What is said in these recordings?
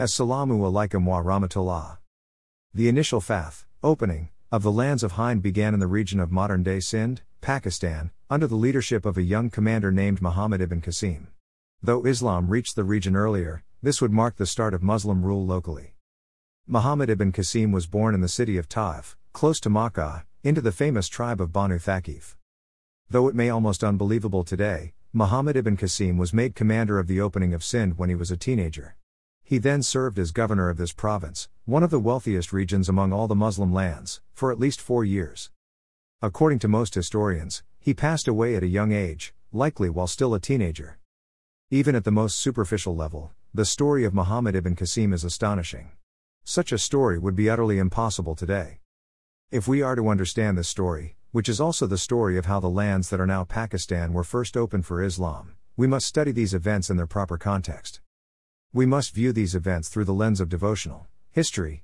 Assalamu alaikum wa rahmatullah. The initial fath, opening, of the lands of Hind began in the region of modern day Sindh, Pakistan, under the leadership of a young commander named Muhammad ibn Qasim. Though Islam reached the region earlier, this would mark the start of Muslim rule locally. Muhammad ibn Qasim was born in the city of Taif, close to Makkah, into the famous tribe of Banu Thaqif. Though it may almost unbelievable today, Muhammad ibn Qasim was made commander of the opening of Sindh when he was a teenager. He then served as governor of this province, one of the wealthiest regions among all the Muslim lands, for at least four years. According to most historians, he passed away at a young age, likely while still a teenager. Even at the most superficial level, the story of Muhammad ibn Qasim is astonishing. Such a story would be utterly impossible today. If we are to understand this story, which is also the story of how the lands that are now Pakistan were first opened for Islam, we must study these events in their proper context. We must view these events through the lens of devotional history.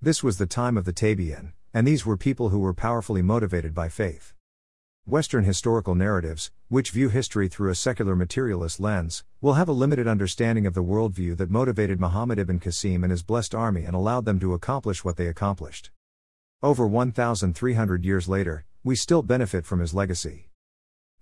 This was the time of the Tabi'in, and these were people who were powerfully motivated by faith. Western historical narratives, which view history through a secular materialist lens, will have a limited understanding of the worldview that motivated Muhammad ibn Qasim and his blessed army and allowed them to accomplish what they accomplished. Over 1,300 years later, we still benefit from his legacy.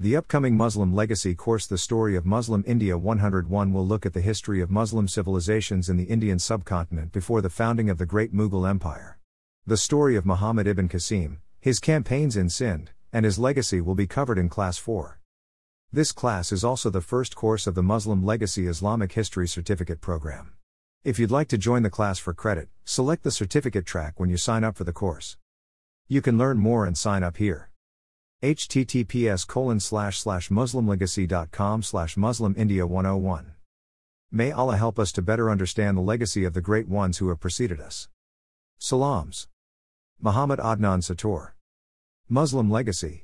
The upcoming Muslim Legacy course The Story of Muslim India 101 will look at the history of Muslim civilizations in the Indian subcontinent before the founding of the great Mughal Empire. The story of Muhammad ibn Qasim, his campaigns in Sindh, and his legacy will be covered in Class 4. This class is also the first course of the Muslim Legacy Islamic History Certificate Program. If you'd like to join the class for credit, select the certificate track when you sign up for the course. You can learn more and sign up here https colon slash slash muslimlegacy.com slash muslimindia 101 may allah help us to better understand the legacy of the great ones who have preceded us. Salams. Muhammad adnan sator. Muslim legacy